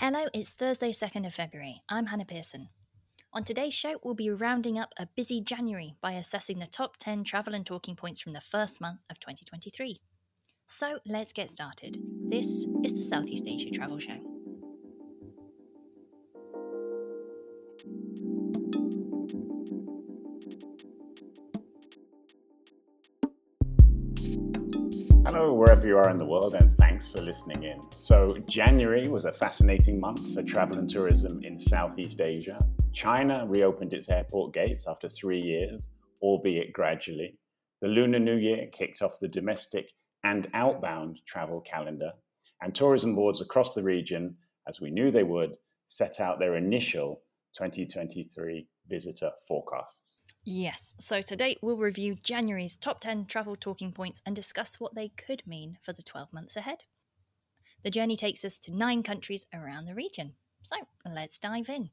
Hello, it's Thursday, 2nd of February. I'm Hannah Pearson. On today's show, we'll be rounding up a busy January by assessing the top 10 travel and talking points from the first month of 2023. So let's get started. This is the Southeast Asia Travel Show. Hello, wherever you are in the world, and thanks for listening in. So, January was a fascinating month for travel and tourism in Southeast Asia. China reopened its airport gates after three years, albeit gradually. The Lunar New Year kicked off the domestic and outbound travel calendar, and tourism boards across the region, as we knew they would, set out their initial 2023 visitor forecasts. Yes, so today we'll review January's top 10 travel talking points and discuss what they could mean for the 12 months ahead. The journey takes us to nine countries around the region. So let's dive in.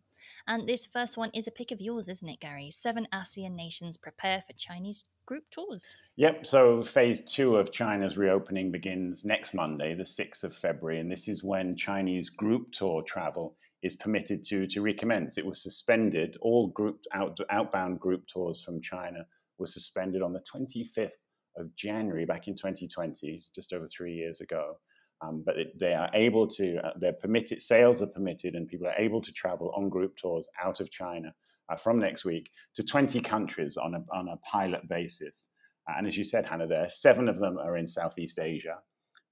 And this first one is a pick of yours, isn't it, Gary? Seven ASEAN nations prepare for Chinese group tours. Yep, so phase two of China's reopening begins next Monday, the 6th of February, and this is when Chinese group tour travel is permitted to to recommence. It was suspended. All group out, outbound group tours from China were suspended on the 25th of January back in 2020, just over three years ago. Um, but it, they are able to, uh, they're permitted, sales are permitted, and people are able to travel on group tours out of China uh, from next week to 20 countries on a, on a pilot basis. Uh, and as you said, Hannah, there, seven of them are in Southeast Asia.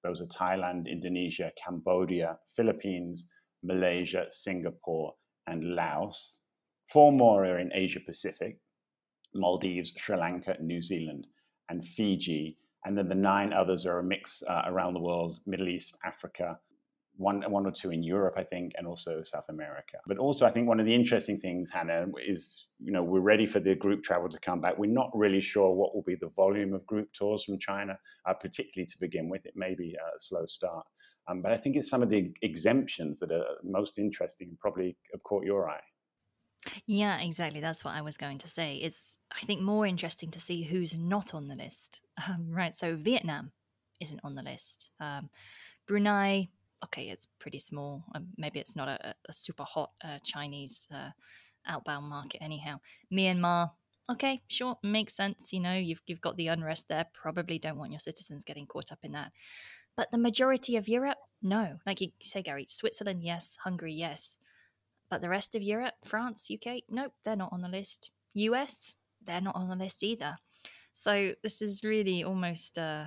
Those are Thailand, Indonesia, Cambodia, Philippines, Malaysia, Singapore, and Laos. Four more are in Asia Pacific Maldives, Sri Lanka, New Zealand, and Fiji. And then the nine others are a mix uh, around the world Middle East, Africa, one, one or two in Europe, I think, and also South America. But also, I think one of the interesting things, Hannah, is you know we're ready for the group travel to come back. We're not really sure what will be the volume of group tours from China, uh, particularly to begin with. It may be a slow start. Um, but I think it's some of the exemptions that are most interesting and probably have caught your eye. Yeah, exactly. That's what I was going to say. It's, I think, more interesting to see who's not on the list. Um, right. So Vietnam isn't on the list. Um, Brunei, okay, it's pretty small. Um, maybe it's not a, a super hot uh, Chinese uh, outbound market, anyhow. Myanmar, okay, sure, makes sense. You know, you've you've got the unrest there. Probably don't want your citizens getting caught up in that. But the majority of Europe, no. Like you say, Gary, Switzerland, yes. Hungary, yes. But the rest of Europe, France, UK, nope, they're not on the list. US, they're not on the list either. So this is really almost uh,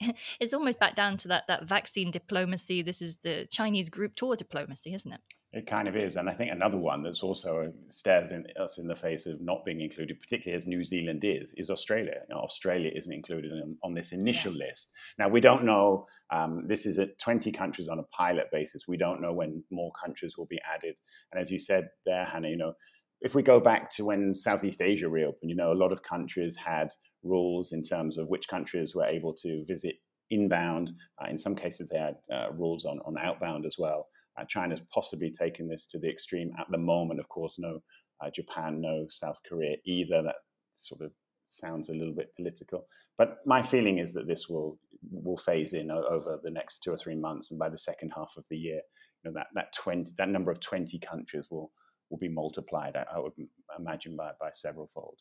it's almost back down to that that vaccine diplomacy. This is the Chinese group tour diplomacy, isn't it? It kind of is, and I think another one that's also stares in, us in the face of not being included, particularly as New Zealand is, is Australia. You know, Australia isn't included on, on this initial yes. list. Now we don't know. Um, this is at 20 countries on a pilot basis. We don't know when more countries will be added. And as you said there, Hannah, you know, if we go back to when Southeast Asia reopened, you know, a lot of countries had rules in terms of which countries were able to visit inbound. Uh, in some cases, they had uh, rules on, on outbound as well. Uh, China's possibly taken this to the extreme at the moment. Of course, no uh, Japan, no South Korea either. That sort of sounds a little bit political. But my feeling is that this will will phase in over the next two or three months, and by the second half of the year, you know that that twenty that number of twenty countries will will be multiplied. I, I would imagine by by several fold.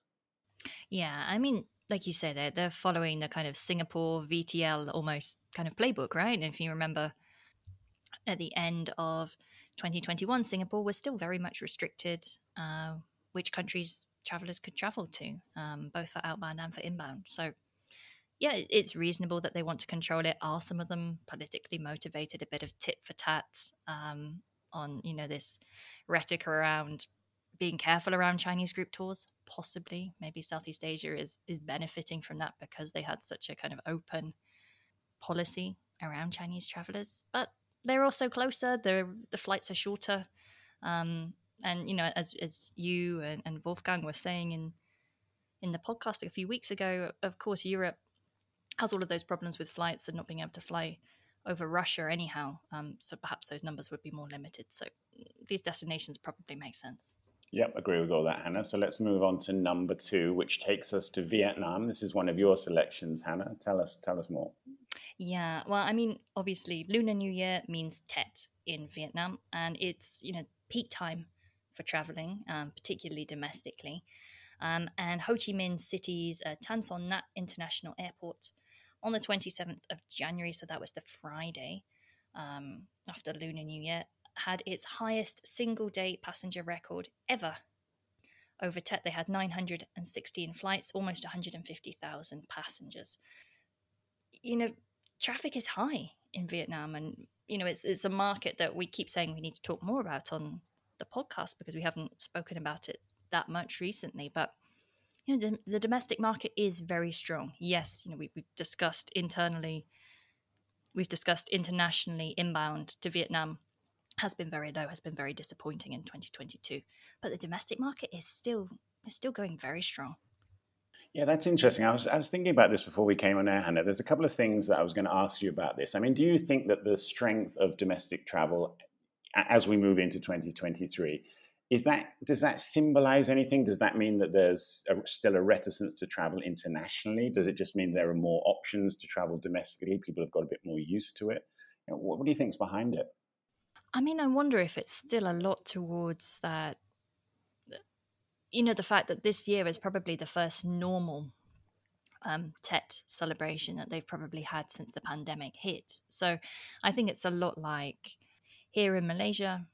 Yeah, I mean, like you say, they're they're following the kind of Singapore VTL almost kind of playbook, right? And if you remember, at the end of 2021, Singapore was still very much restricted uh, which countries travelers could travel to, um, both for outbound and for inbound. So, yeah, it's reasonable that they want to control it. Are some of them politically motivated? A bit of tit for tat um, on you know this rhetoric around being careful around Chinese group tours, possibly. Maybe Southeast Asia is is benefiting from that because they had such a kind of open policy around Chinese travelers. But they're also closer. They're, the flights are shorter, um, and you know, as as you and, and Wolfgang were saying in in the podcast a few weeks ago, of course, Europe has all of those problems with flights and not being able to fly over Russia anyhow. Um, so perhaps those numbers would be more limited. So these destinations probably make sense. Yep, agree with all that, Hannah. So let's move on to number two, which takes us to Vietnam. This is one of your selections, Hannah. Tell us, tell us more. Yeah, well, I mean, obviously, Lunar New Year means Tet in Vietnam, and it's you know peak time for traveling, um, particularly domestically. Um, and Ho Chi Minh City's uh, Tan Son Nhat International Airport on the 27th of January, so that was the Friday um, after Lunar New Year, had its highest single day passenger record ever. Over Tet, they had 916 flights, almost 150,000 passengers. You know, traffic is high in Vietnam, and you know, it's, it's a market that we keep saying we need to talk more about on the podcast because we haven't spoken about it that much recently. But you know, the, the domestic market is very strong. Yes, you know, we, we've discussed internally, we've discussed internationally inbound to Vietnam has been very low, has been very disappointing in 2022. But the domestic market is still is still going very strong. Yeah, that's interesting. I was, I was thinking about this before we came on air, Hannah. There's a couple of things that I was going to ask you about this. I mean, do you think that the strength of domestic travel as we move into 2023 is that does that symbolize anything does that mean that there's a, still a reticence to travel internationally does it just mean there are more options to travel domestically people have got a bit more used to it you know, what, what do you think is behind it i mean i wonder if it's still a lot towards that you know the fact that this year is probably the first normal um, Tet celebration that they've probably had since the pandemic hit. So I think it's a lot like here in Malaysia,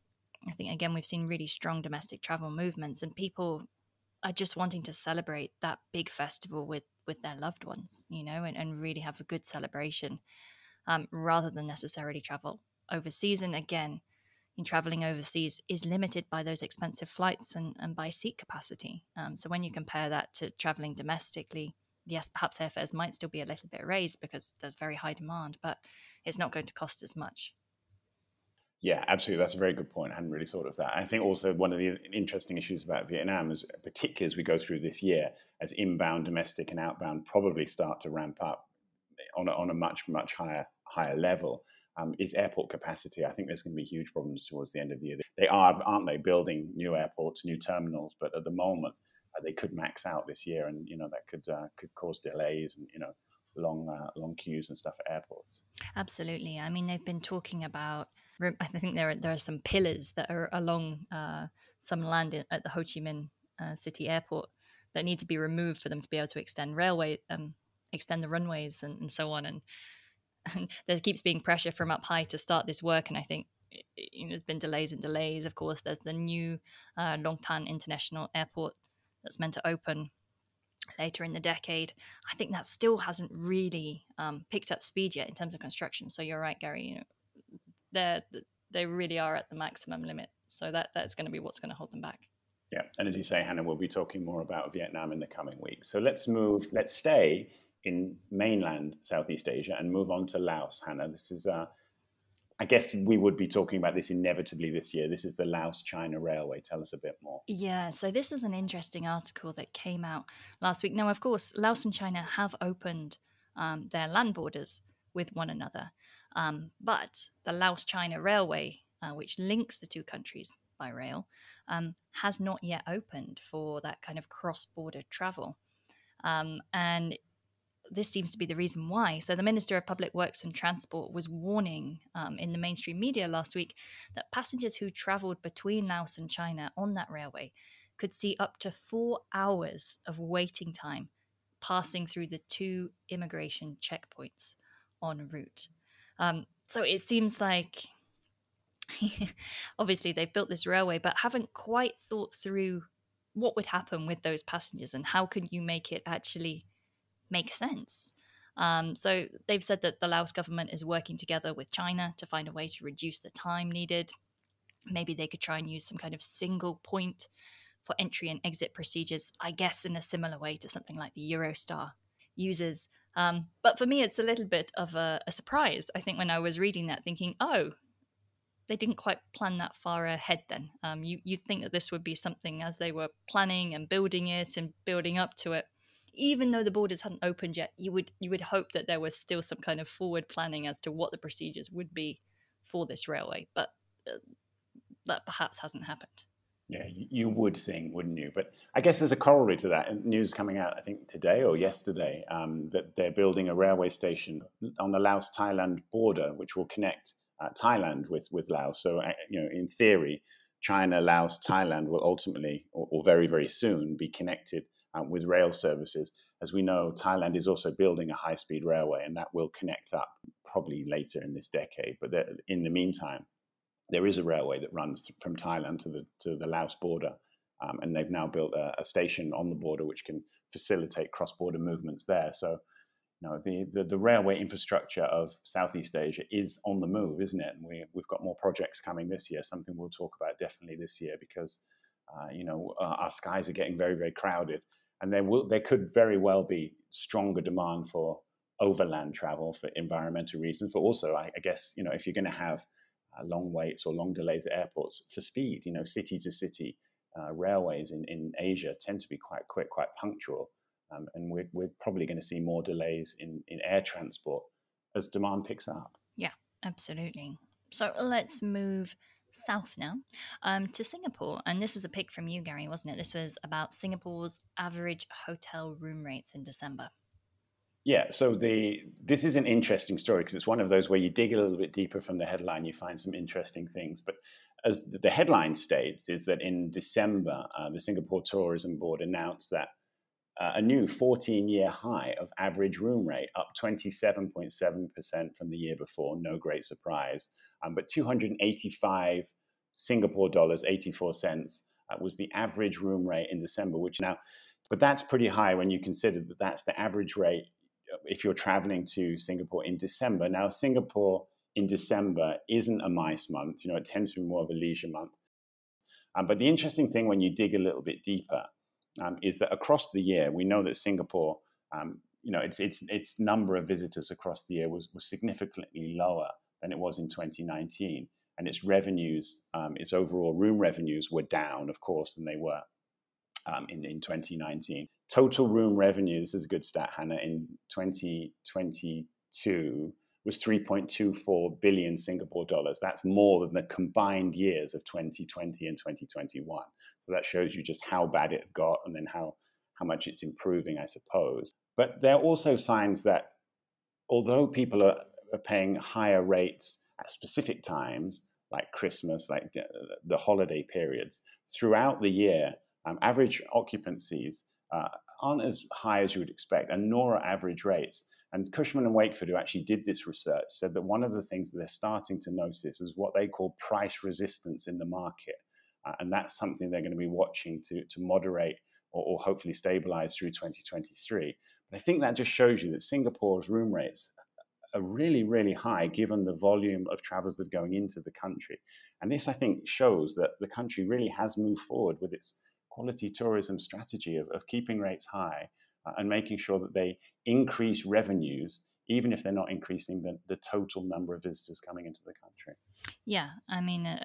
I think again we've seen really strong domestic travel movements and people are just wanting to celebrate that big festival with with their loved ones, you know, and, and really have a good celebration um, rather than necessarily travel overseas. And again, in traveling overseas is limited by those expensive flights and, and by seat capacity. Um, so when you compare that to traveling domestically, yes, perhaps airfares might still be a little bit raised because there's very high demand, but it's not going to cost as much. Yeah, absolutely. That's a very good point. I hadn't really thought of that. I think also one of the interesting issues about Vietnam is, particularly as we go through this year, as inbound, domestic, and outbound probably start to ramp up on a, on a much much higher higher level, um, is airport capacity. I think there's going to be huge problems towards the end of the year. They are, aren't they, building new airports, new terminals? But at the moment, uh, they could max out this year, and you know that could uh, could cause delays and you know long uh, long queues and stuff at airports. Absolutely. I mean, they've been talking about I think there are, there are some pillars that are along uh, some land at the Ho Chi Minh uh, City Airport that need to be removed for them to be able to extend railway, um, extend the runways, and, and so on. And, and, there keeps being pressure from up high to start this work. And I think you know, there's been delays and delays. Of course, there's the new uh, Long Thanh International Airport that's meant to open later in the decade. I think that still hasn't really um, picked up speed yet in terms of construction. So you're right, Gary. You know, they're they really are at the maximum limit. So that that's going to be what's going to hold them back. Yeah, and as you say, Hannah, we'll be talking more about Vietnam in the coming weeks. So let's move. Let's stay in mainland Southeast Asia and move on to Laos. Hannah, this is. Uh, I guess we would be talking about this inevitably this year. This is the Laos China Railway. Tell us a bit more. Yeah, so this is an interesting article that came out last week. Now, of course, Laos and China have opened um, their land borders with one another. Um, but the Laos China Railway, uh, which links the two countries by rail, um, has not yet opened for that kind of cross border travel. Um, and this seems to be the reason why. So, the Minister of Public Works and Transport was warning um, in the mainstream media last week that passengers who traveled between Laos and China on that railway could see up to four hours of waiting time passing through the two immigration checkpoints en route. Um, so it seems like obviously they've built this railway, but haven't quite thought through what would happen with those passengers and how can you make it actually make sense. Um, so they've said that the Laos government is working together with China to find a way to reduce the time needed. Maybe they could try and use some kind of single point for entry and exit procedures, I guess, in a similar way to something like the Eurostar uses um, but for me, it's a little bit of a, a surprise. I think when I was reading that, thinking, oh, they didn't quite plan that far ahead then. Um, you, you'd think that this would be something as they were planning and building it and building up to it. Even though the borders hadn't opened yet, you would you would hope that there was still some kind of forward planning as to what the procedures would be for this railway, but uh, that perhaps hasn't happened. Yeah, you would think, wouldn't you? But I guess there's a corollary to that. News coming out, I think today or yesterday, um, that they're building a railway station on the Laos-Thailand border, which will connect uh, Thailand with with Laos. So, uh, you know, in theory, China, Laos, Thailand will ultimately, or, or very very soon, be connected um, with rail services. As we know, Thailand is also building a high-speed railway, and that will connect up probably later in this decade. But in the meantime, there is a railway that runs from Thailand to the to the Laos border, um, and they've now built a, a, station on the border which can facilitate cross-border movements there. So, you know, the, the, the railway infrastructure of Southeast Asia is on the move, isn't it? And we we've got more projects coming this year. Something we'll talk about definitely this year because, uh, you know, our skies are getting very very crowded, and there will there could very well be stronger demand for overland travel for environmental reasons, but also I, I guess you know if you're going to have uh, long waits or long delays at airports for speed. You know, city to city uh, railways in, in Asia tend to be quite quick, quite punctual. Um, and we're, we're probably going to see more delays in, in air transport as demand picks up. Yeah, absolutely. So let's move south now um, to Singapore. And this is a pick from you, Gary, wasn't it? This was about Singapore's average hotel room rates in December. Yeah, so the this is an interesting story because it's one of those where you dig a little bit deeper from the headline, you find some interesting things. But as the headline states, is that in December, uh, the Singapore Tourism Board announced that uh, a new 14-year high of average room rate, up 27.7% from the year before. No great surprise, um, but 285 Singapore dollars 84 cents uh, was the average room rate in December, which now but that's pretty high when you consider that that's the average rate if you're traveling to Singapore in December. Now, Singapore in December isn't a MICE month. You know, it tends to be more of a leisure month. Um, but the interesting thing when you dig a little bit deeper um, is that across the year, we know that Singapore, um, you know, its its its number of visitors across the year was was significantly lower than it was in 2019, and its revenues, um, its overall room revenues, were down, of course, than they were um, in, in 2019. Total room revenue, this is a good stat, Hannah, in 2022 was 3.24 billion Singapore dollars. That's more than the combined years of 2020 and 2021. So that shows you just how bad it got and then how, how much it's improving, I suppose. But there are also signs that although people are, are paying higher rates at specific times, like Christmas, like the, holiday periods, throughout the year, um, average occupancies uh, aren't as high as you would expect, and nor are average rates. And Cushman and Wakefield, who actually did this research, said that one of the things that they're starting to notice is what they call price resistance in the market. Uh, and that's something they're going to be watching to, to moderate or, or hopefully stabilize through 2023. But I think that just shows you that Singapore's room rates are really, really high given the volume of travelers that are going into the country. And this, I think, shows that the country really has moved forward with its quality tourism strategy of, of keeping rates high and making sure that they increase revenues even if they're not increasing the, the total number of visitors coming into the country. Yeah, I mean, uh,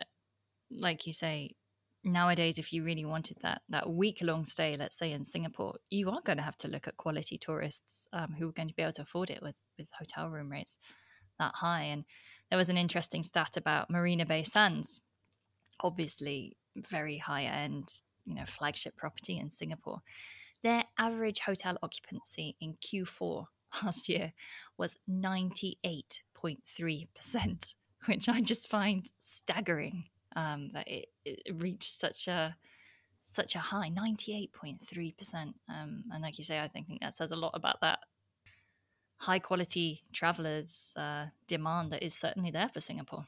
like you say, nowadays, if you really wanted that that week long stay, let's say in Singapore, you are going to have to look at quality tourists um, who are going to be able to afford it with with hotel room rates that high. And there was an interesting stat about Marina Bay Sands, obviously very high end you know flagship property in Singapore. Their average hotel occupancy in Q4 last year was 98.3%, which I just find staggering um, that it, it, reached such a such a high 98.3%. Um, and like you say, I think, think that says a lot about that high quality travelers uh, demand that is certainly there for Singapore.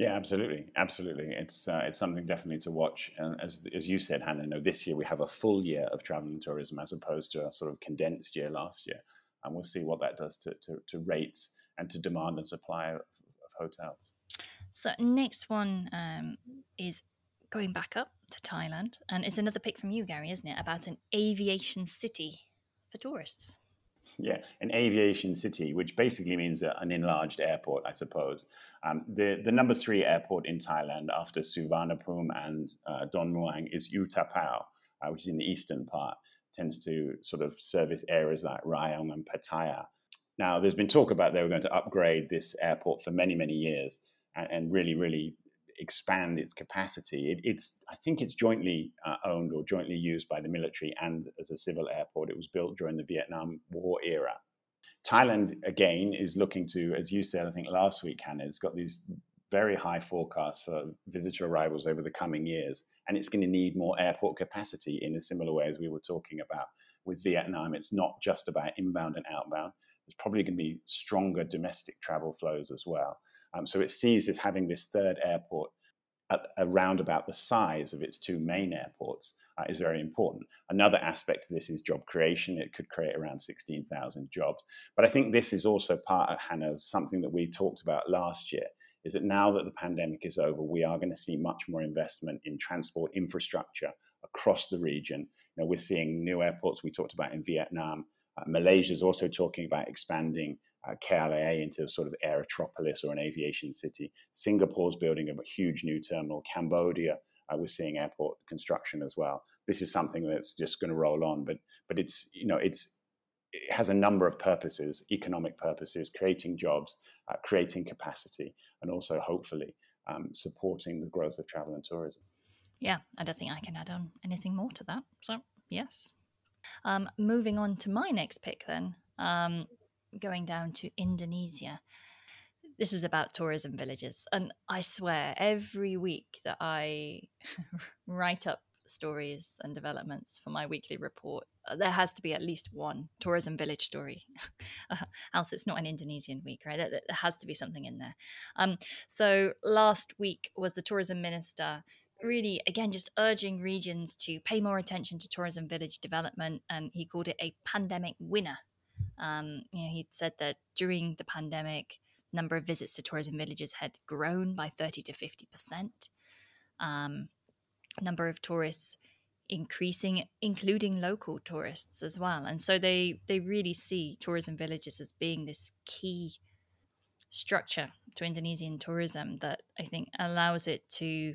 Yeah, absolutely, absolutely. It's uh, it's something definitely to watch. And as as you said, Hannah, no, this year we have a full year of travel and tourism as opposed to a sort of condensed year last year, and we'll see what that does to to, to rates and to demand and supply of, of hotels. So next one um, is going back up to Thailand, and it's another pick from you, Gary, isn't it? About an aviation city for tourists yeah, an aviation city, which basically means an enlarged airport, I suppose. Um, the the number three airport in Thailand after Suvarnabhumi and uh, Don Muang is Utapao, uh, which is in the eastern part. Tends to sort of service areas like Rayong and Pattaya. Now, there's been talk about they were going to upgrade this airport for many, many years, and, and really, really expand its capacity. It, it's I think it's jointly uh, owned or jointly used by the military and as a civil airport. It was built during the Vietnam War era. Thailand again is looking to, as you said, I think last week, Hannah, it's got these very high forecasts for visitor arrivals over the coming years, and it's going to need more airport capacity in a similar way as we were talking about with Vietnam. It's not just about inbound and outbound. There's probably going to be stronger domestic travel flows as well. Um, so it sees as having this third airport at around about the size of its two main airports uh, is very important. Another aspect to this is job creation. It could create around 16,000 jobs. But I think this is also part of Hannah, something that we talked about last year, is that now that the pandemic is over, we are going to see much more investment in transport infrastructure across the region. You know, we're seeing new airports we talked about in Vietnam. Uh, Malaysia is also talking about expanding uh, KLIA into sort of aerotropolis or an aviation city. Singapore's building a huge new terminal. Cambodia, uh, we're seeing airport construction as well. This is something that's just going to roll on, but but it's you know it's it has a number of purposes, economic purposes, creating jobs, uh, creating capacity, and also hopefully um, supporting the growth of travel and tourism. Yeah, I don't think I can add on anything more to that. So yes. Um, moving on to my next pick, then. Um, going down to Indonesia. This is about tourism villages. And I swear, every week that I write up stories and developments for my weekly report, uh, there has to be at least one tourism village story. else it's not an Indonesian week, right? There, there has to be something in there. Um, so last week was the tourism minister really again just urging regions to pay more attention to tourism village development and he called it a pandemic winner um, you know, he'd said that during the pandemic, number of visits to tourism villages had grown by 30 to 50 percent. Um, number of tourists increasing, including local tourists as well. And so they they really see tourism villages as being this key structure to Indonesian tourism that I think allows it to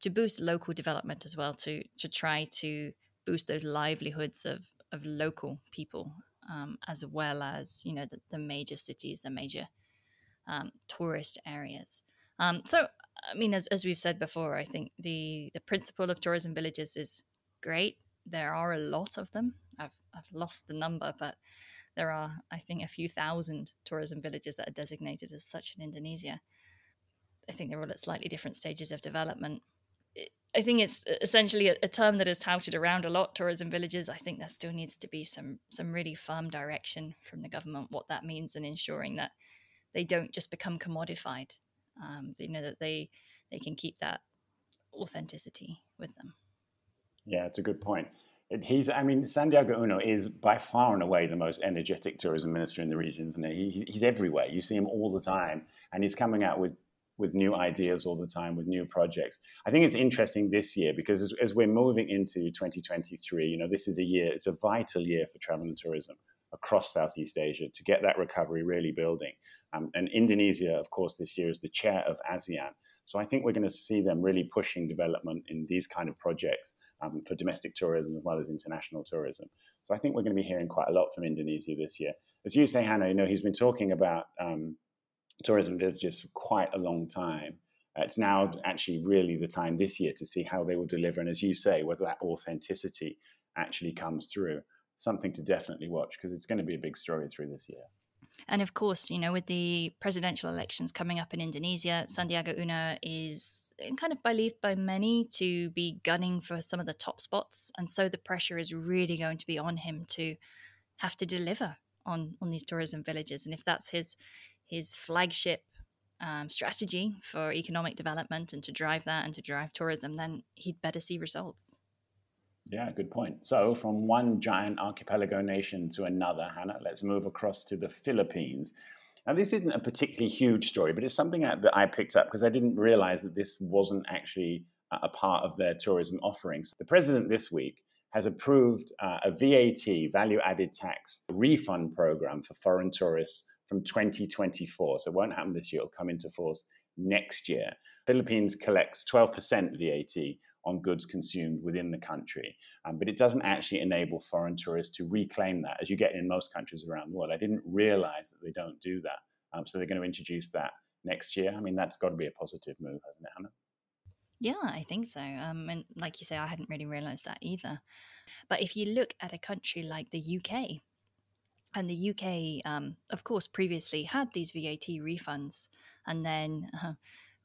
to boost local development as well, to to try to boost those livelihoods of of local people um, as well as you know the, the major cities, the major um, tourist areas. Um, so, I mean, as, as we've said before, I think the the principle of tourism villages is great. There are a lot of them. I've I've lost the number, but there are, I think, a few thousand tourism villages that are designated as such in Indonesia. I think they're all at slightly different stages of development. I think it's essentially a, a, term that is touted around a lot. Tourism villages. I think there still needs to be some some really firm direction from the government what that means and ensuring that they don't just become commodified. Um, you know that they they can keep that authenticity with them. Yeah, it's a good point. He's, I mean, Sandiaga Uno is by far and away the most energetic tourism minister in the region, isn't he? he? He's everywhere. You see him all the time, and he's coming out with with new ideas all the time, with new projects. I think it's interesting this year because as, as, we're moving into 2023, you know, this is a year, it's a vital year for travel and tourism across Southeast Asia to get that recovery really building. Um, and Indonesia, of course, this year is the chair of ASEAN. So I think we're going to see them really pushing development in these kind of projects um, for domestic tourism as well as international tourism. So I think we're going to be hearing quite a lot from Indonesia this year. As you say, Hannah, you know, he's been talking about um, tourism villages for quite a long time. It's now actually really the time this year to see how they will deliver. And as you say, whether that authenticity actually comes through. Something to definitely watch because it's going to be a big story through this year. And of course, you know, with the presidential elections coming up in Indonesia, Sandiaga Uno is kind of believed by many to be gunning for some of the top spots. And so the pressure is really going to be on him to have to deliver on on these tourism villages. And if that's his his flagship um, strategy for economic development and to drive that and to drive tourism, then he'd better see results. Yeah, good point. So, from one giant archipelago nation to another, Hannah, let's move across to the Philippines. Now, this isn't a particularly huge story, but it's something that I picked up because I didn't realize that this wasn't actually a part of their tourism offerings. The president this week has approved uh, a VAT, value added tax refund program for foreign tourists from 2024. So it won't happen this year, it'll come into force next year. Philippines collects 12% VAT on goods consumed within the country, um, but it doesn't actually enable foreign tourists to reclaim that as you get in most countries around the world. I didn't realize that they don't do that. Um, so they're going to introduce that next year. I mean, that's got to be a positive move, hasn't it, Hannah? Yeah, I think so. Um, and like you say, I hadn't really realized that either. But if you look at a country like the UK, and the UK, um, of course, previously had these VAT refunds, and then uh,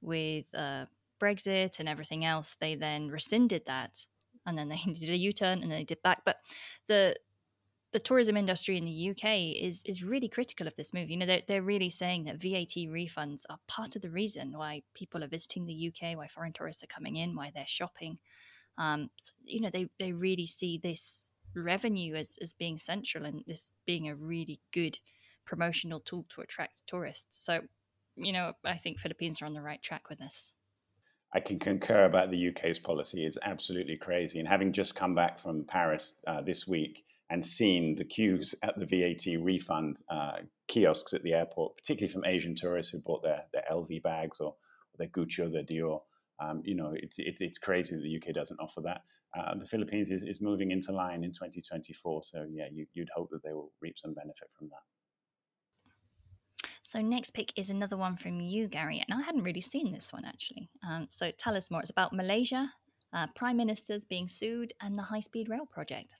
with uh, Brexit and everything else, they then rescinded that, and then they did a U turn and they did back. But the the tourism industry in the UK is is really critical of this move. You know, they're, they're really saying that VAT refunds are part of the reason why people are visiting the UK, why foreign tourists are coming in, why they're shopping. Um, so, you know, they, they really see this revenue as, as being central and this being a really good promotional tool to attract tourists. So, you know, I think Philippines are on the right track with this. I can concur about the UK's policy. It's absolutely crazy. And having just come back from Paris uh, this week and seen the queues at the VAT refund uh, kiosks at the airport, particularly from Asian tourists who bought their, their LV bags or, their Gucci or their Dior, um, you know, it's, it's, it's crazy that the UK doesn't offer that. Uh, the Philippines is, is moving into line in 2024. So, yeah, you, you'd hope that they will reap some benefit from that. So, next pick is another one from you, Gary. And I hadn't really seen this one actually. Um, so, tell us more. It's about Malaysia, uh, prime ministers being sued, and the high speed rail project.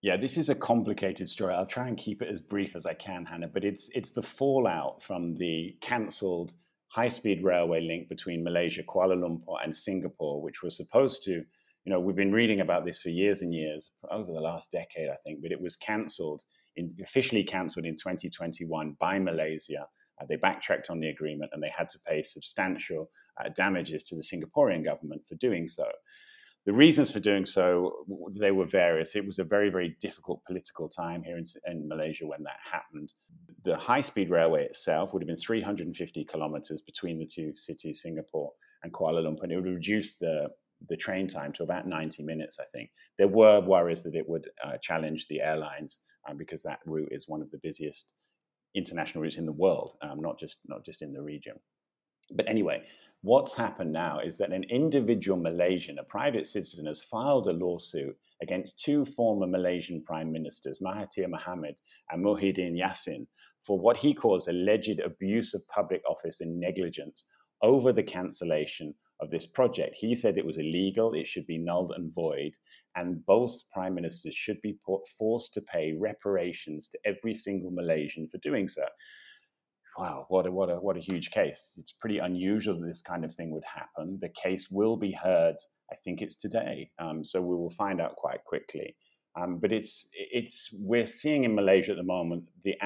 Yeah, this is a complicated story. I'll try and keep it as brief as I can, Hannah. But it's it's the fallout from the cancelled high-speed railway link between Malaysia, Kuala Lumpur, and Singapore, which was supposed to, you know, we've been reading about this for years and years, over the last decade, I think, but it was cancelled, officially cancelled in 2021 by Malaysia. Uh, they backtracked on the agreement and they had to pay substantial uh, damages to the Singaporean government for doing so. The reasons for doing so, they were various. It was a very, very difficult political time here in, in Malaysia when that happened. The high speed railway itself would have been 350 kilometers between the two cities, Singapore and Kuala Lumpur, and it would reduce the the train time to about 90 minutes, I think. There were worries that it would uh, challenge the airlines um, because that route is one of the busiest international routes in the world, um, not just not just in the region. But anyway, what's happened now is that an individual Malaysian, a private citizen, has filed a lawsuit against two former Malaysian prime ministers, Mahathir Mohamad and Muhyiddin Yassin, for what he calls alleged abuse of public office and negligence over the cancellation of this project. He said it was illegal, it should be nulled and void, and both prime ministers should be forced to pay reparations to every single Malaysian for doing so wow, what a, what a, what a huge case. It's pretty unusual that this kind of thing would happen. The case will be heard, I think it's today. Um, so we will find out quite quickly. Um, but it's, it's, we're seeing in Malaysia at the moment the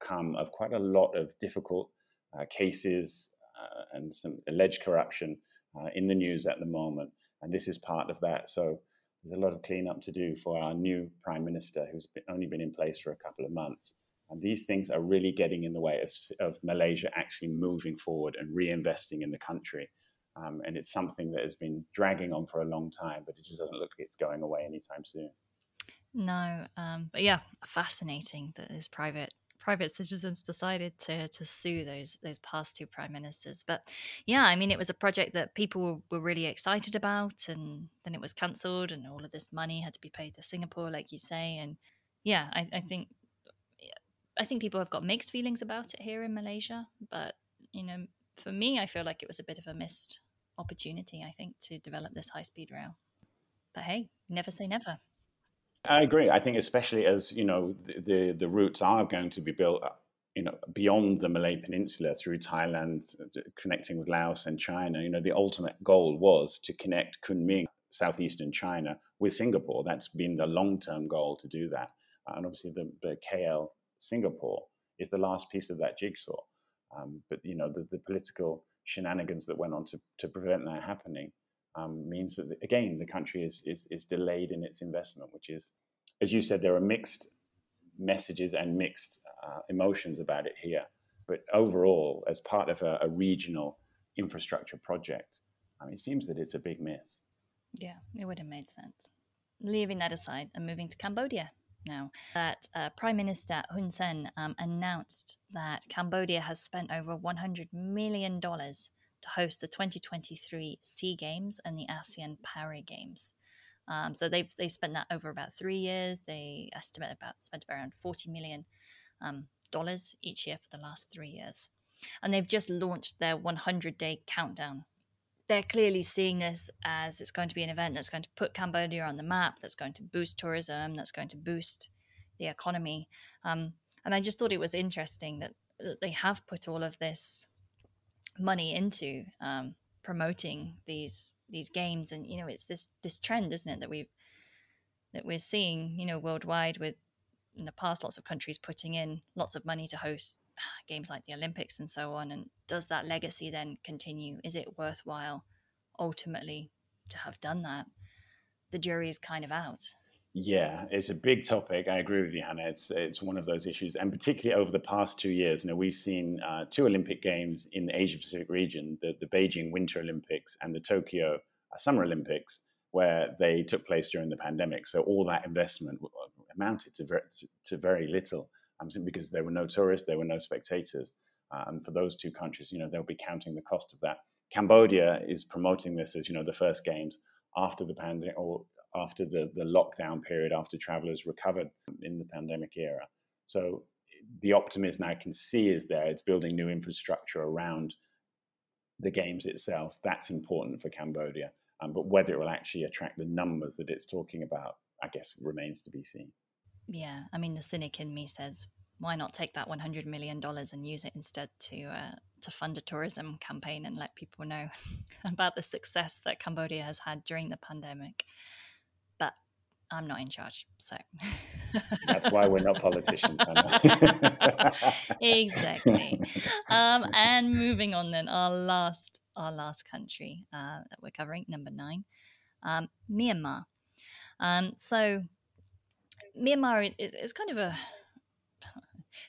outcome of quite a lot of difficult uh, cases uh, and some alleged corruption uh, in the news at the moment. And this is part of that. So there's a lot of cleanup to do for our new prime minister, who's been, only been in place for a couple of months. And these things are really getting in the way of, of Malaysia actually moving forward and reinvesting in the country. Um, and it's something that has been dragging on for a long time, but it just doesn't look like it's going away anytime soon. No, um, but yeah, fascinating that this private private citizens decided to to sue those those past two prime ministers. But yeah, I mean, it was a project that people were, really excited about, and then it was cancelled, and all of this money had to be paid to Singapore, like you say. And yeah, I, I think I think people have got mixed feelings about it here in Malaysia, but you know, for me, I feel like it was a bit of a missed opportunity. I think to develop this high speed rail. But hey, never say never. I agree. I think especially as you know the the, the routes are going to be built. Uh, you know, beyond the Malay Peninsula through Thailand, uh, connecting with Laos and China. You know, the ultimate goal was to connect Kunming, southeastern China, with Singapore. That's been the long-term goal to do that. And obviously, the, the KL Singapore is the last piece of that jigsaw. Um, but you know the, the, political shenanigans that went on to, to prevent that happening um, means that again the country is, is, is delayed in its investment, which is, as you said, there are mixed messages and mixed uh, emotions about it here. But overall, as part of a, a regional infrastructure project, um, it seems that it's a big miss. Yeah, it would have made sense. Leaving that aside and moving to Cambodia now that uh, Prime Minister Hun Sen um, announced that Cambodia has spent over $100 million to host the 2023 SEA Games and the ASEAN Para Games. Um, so they've they spent that over about three years. They estimate about spent around forty million um, dollars each year for the last three years, and they've just launched their 100 day countdown they're clearly seeing this as it's going to be an event that's going to put Cambodia on the map, that's going to boost tourism, that's going to boost the economy. Um, and I just thought it was interesting that, that, they have put all of this money into um, promoting these these games, and you know, it's this this trend, isn't it, that we've that we're seeing, you know, worldwide with in the past lots of countries putting in lots of money to host games like the Olympics and so on. And does that legacy then continue? Is it worthwhile ultimately to have done that? The jury is kind of out. Yeah, it's a big topic. I agree with you, Hannah. It's it's one of those issues, and particularly over the past two years, you know, we've seen uh, two Olympic Games in the Asia Pacific region: the the Beijing Winter Olympics and the Tokyo uh, Summer Olympics, where they took place during the pandemic. So all that investment amounted to very, to, very little um, because there were no tourists, there were no spectators. Uh, and for those two countries, you know, they'll be counting the cost of that. Cambodia is promoting this as, you know, the first games after the pandemic or after the, the lockdown period, after travelers recovered in the pandemic era. So the optimism I can see is there. It's building new infrastructure around the games itself. That's important for Cambodia. Um, but whether it will actually attract the numbers that it's talking about, I guess, remains to be seen. Yeah, I mean, the cynic in me says, why not take that 100 million dollars and use it instead to uh, to fund a tourism campaign and let people know about the success that Cambodia has had during the pandemic? I'm not in charge, so that's why we're not politicians. exactly. Um, and moving on, then our last our last country uh, that we're covering, number nine, um, Myanmar. Um, so Myanmar is, is kind of a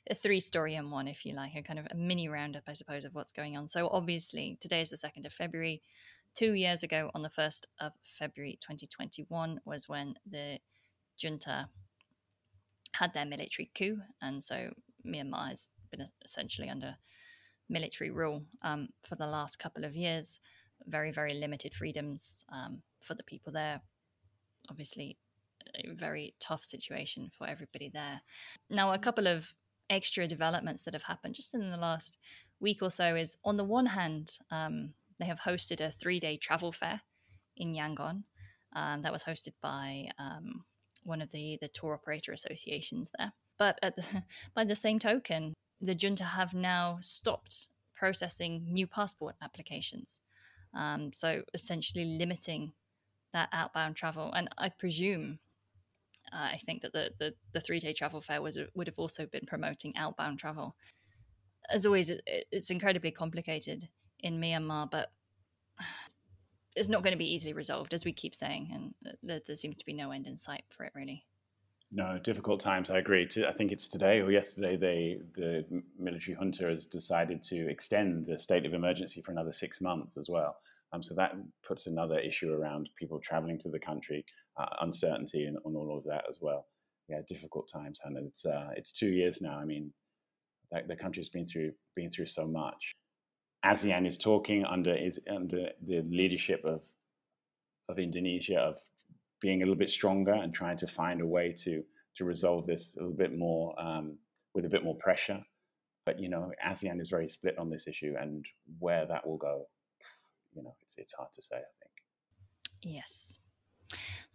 a three story in one, if you like, a kind of a mini roundup, I suppose, of what's going on. So obviously, today is the second of February. Two years ago, on the first of February, 2021, was when the junta had their military coup, and so Myanmar has been essentially under military rule um, for the last couple of years. Very, very limited freedoms um, for the people there. Obviously, a very tough situation for everybody there. Now, a couple of extra developments that have happened just in the last week or so is on the one hand, um, they have hosted a three day travel fair in Yangon um, that was hosted by um, one of the, the tour operator associations there. But the, by the same token, the junta have now stopped processing new passport applications. Um, so essentially limiting that outbound travel. And I presume uh, I think that the the, the three day travel fair was would have also been promoting outbound travel. As always, it, it's incredibly complicated in Myanmar, but it's not going to be easily resolved, as we keep saying, and there, there seems to be no end in sight for it, really. No, difficult times. I agree. I think it's today or yesterday. They the military junta has decided to extend the state of emergency for another six months as well. Um, so that puts another issue around people traveling to the country, uh, uncertainty and on all of that as well. Yeah, difficult times, and it's uh, it's two years now. I mean, the country's been through been through so much. ASEAN is talking under is under the leadership of of Indonesia of being a little bit stronger and trying to find a way to to resolve this a little bit more um, with a bit more pressure. But you know, ASEAN is very split on this issue, and where that will go, you know, it's it's hard to say. I think. Yes.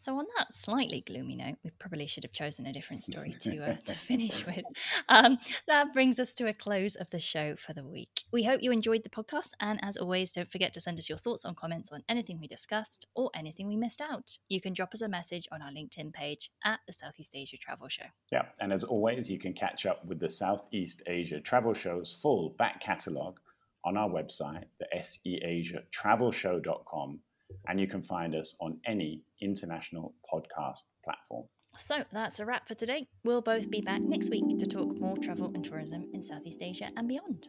So, on that slightly gloomy note, we probably should have chosen a different story to uh, to finish with. Um, that brings us to a close of the show for the week. We hope you enjoyed the podcast, and as always, don't forget to send us your thoughts or comments on anything we discussed or anything we missed out. You can drop us a message on our LinkedIn page at the Southeast Asia Travel Show. Yeah, and as always, you can catch up with the Southeast Asia Travel Show's full back catalogue on our website, the seasiatravelshow.com and you can find us on any international podcast platform. So that's a wrap for today. We'll both be back next week to talk more travel and tourism in Southeast Asia and beyond.